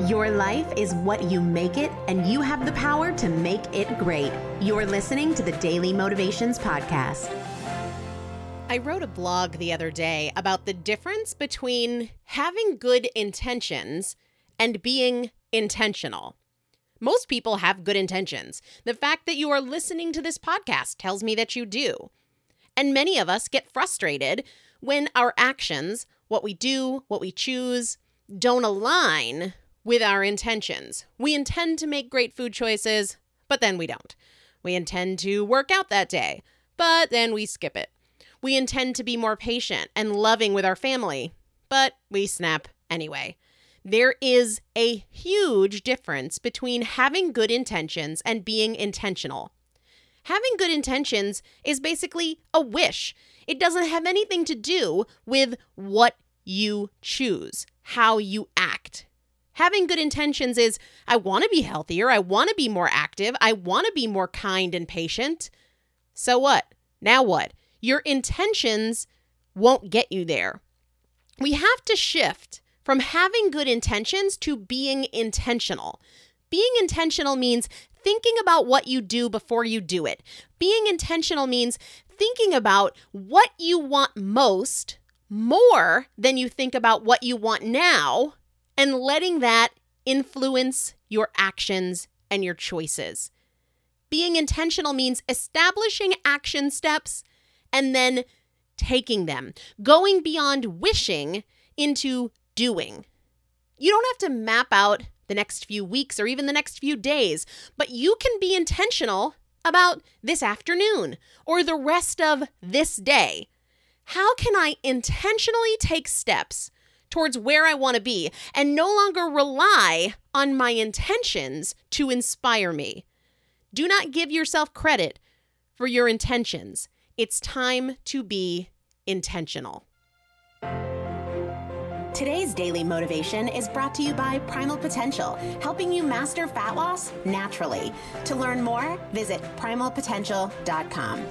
Your life is what you make it, and you have the power to make it great. You're listening to the Daily Motivations Podcast. I wrote a blog the other day about the difference between having good intentions and being intentional. Most people have good intentions. The fact that you are listening to this podcast tells me that you do. And many of us get frustrated when our actions, what we do, what we choose, don't align with our intentions. We intend to make great food choices, but then we don't. We intend to work out that day, but then we skip it. We intend to be more patient and loving with our family, but we snap anyway. There is a huge difference between having good intentions and being intentional. Having good intentions is basically a wish. It doesn't have anything to do with what you choose, how you act. Having good intentions is I want to be healthier, I want to be more active, I want to be more kind and patient. So what? Now what? Your intentions won't get you there. We have to shift from having good intentions to being intentional. Being intentional means thinking about what you do before you do it. Being intentional means thinking about what you want most more than you think about what you want now and letting that influence your actions and your choices. Being intentional means establishing action steps and then taking them, going beyond wishing into doing. You don't have to map out the next few weeks or even the next few days, but you can be intentional about this afternoon or the rest of this day. How can I intentionally take steps towards where I want to be and no longer rely on my intentions to inspire me. Do not give yourself credit for your intentions. It's time to be intentional. Today's daily motivation is brought to you by Primal Potential, helping you master fat loss naturally. To learn more, visit primalpotential.com.